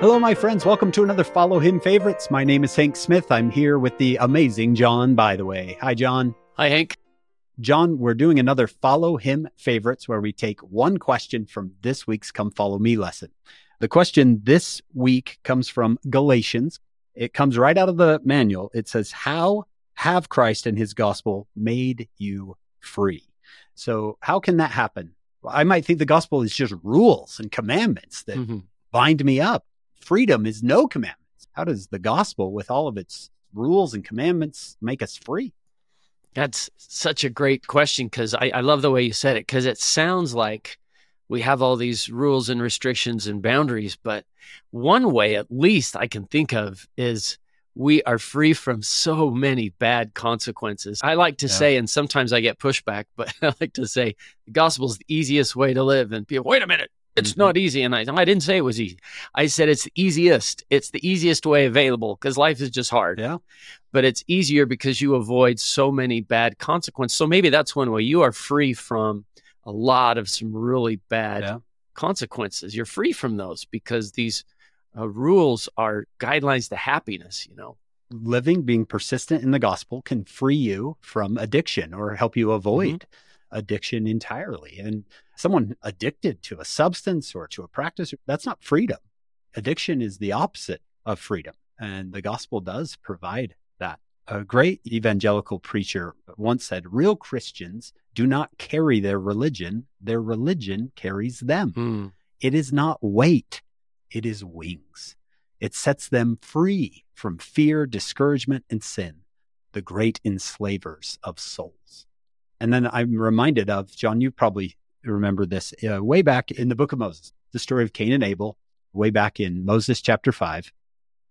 Hello, my friends. Welcome to another Follow Him Favorites. My name is Hank Smith. I'm here with the amazing John Bytheway. Hi, John. Hi, Hank. John, we're doing another Follow Him Favorites where we take one question from this week's Come Follow Me lesson. The question this week comes from Galatians. It comes right out of the manual. It says, How have Christ and his gospel made you free? So, how can that happen? I might think the gospel is just rules and commandments that mm-hmm. bind me up freedom is no commandments. How does the gospel, with all of its rules and commandments, make us free? That's such a great question because I, I love the way you said it because it sounds like we have all these rules and restrictions and boundaries. But one way, at least, I can think of is we are free from so many bad consequences. I like to yeah. say, and sometimes I get pushback, but I like to say the gospel is the easiest way to live. And people, wait a minute, it's mm-hmm. not easy. And I, I didn't say it was easy. I said it's the easiest. It's the easiest way available because life is just hard. Yeah. But it's easier because you avoid so many bad consequences. So maybe that's one way you are free from a lot of some really bad yeah. consequences. You're free from those because these uh, rules are guidelines to happiness, you know. Living, being persistent in the gospel can free you from addiction or help you avoid mm-hmm. Addiction entirely. And someone addicted to a substance or to a practice, that's not freedom. Addiction is the opposite of freedom. And the gospel does provide that. A great evangelical preacher once said, Real Christians do not carry their religion, their religion carries them. Mm. It is not weight, it is wings. It sets them free from fear, discouragement, and sin, the great enslavers of souls. And then I'm reminded of, John, you probably remember this uh, way back in the book of Moses, the story of Cain and Abel, way back in Moses chapter 5.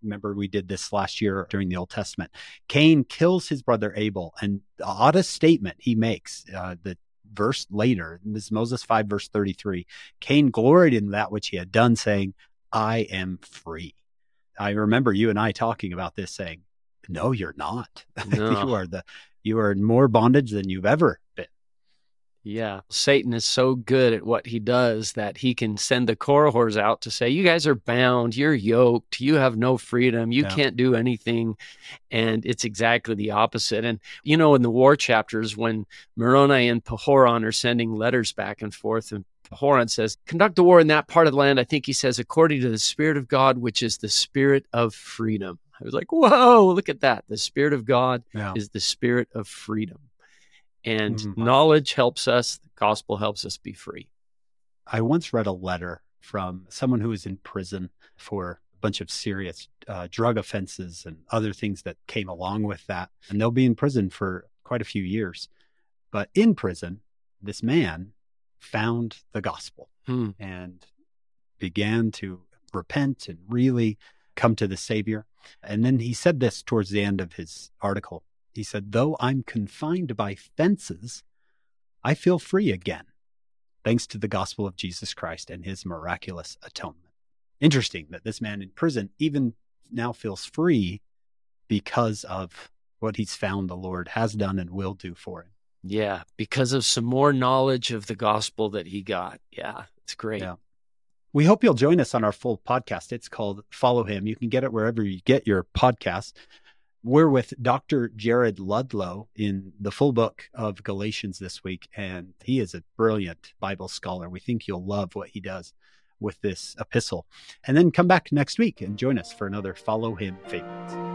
Remember, we did this last year during the Old Testament. Cain kills his brother Abel, and the oddest statement he makes, uh, the verse later, this is Moses 5, verse 33. Cain gloried in that which he had done, saying, I am free. I remember you and I talking about this, saying, No, you're not. No. you are the you are in more bondage than you've ever. Yeah. Satan is so good at what he does that he can send the Korihors out to say, You guys are bound, you're yoked, you have no freedom, you yeah. can't do anything. And it's exactly the opposite. And, you know, in the war chapters, when Moroni and Pahoran are sending letters back and forth, and Pahoran says, Conduct a war in that part of the land, I think he says, according to the Spirit of God, which is the Spirit of freedom. I was like, Whoa, look at that. The Spirit of God yeah. is the Spirit of freedom. And mm-hmm. knowledge helps us, the gospel helps us be free. I once read a letter from someone who was in prison for a bunch of serious uh, drug offenses and other things that came along with that. And they'll be in prison for quite a few years. But in prison, this man found the gospel hmm. and began to repent and really come to the Savior. And then he said this towards the end of his article. He said, Though I'm confined by fences, I feel free again, thanks to the gospel of Jesus Christ and his miraculous atonement. Interesting that this man in prison even now feels free because of what he's found the Lord has done and will do for him. Yeah, because of some more knowledge of the gospel that he got. Yeah, it's great. Yeah. We hope you'll join us on our full podcast. It's called Follow Him. You can get it wherever you get your podcasts. We're with Dr. Jared Ludlow in the full book of Galatians this week, and he is a brilliant Bible scholar. We think you'll love what he does with this epistle. And then come back next week and join us for another Follow Him Favorites.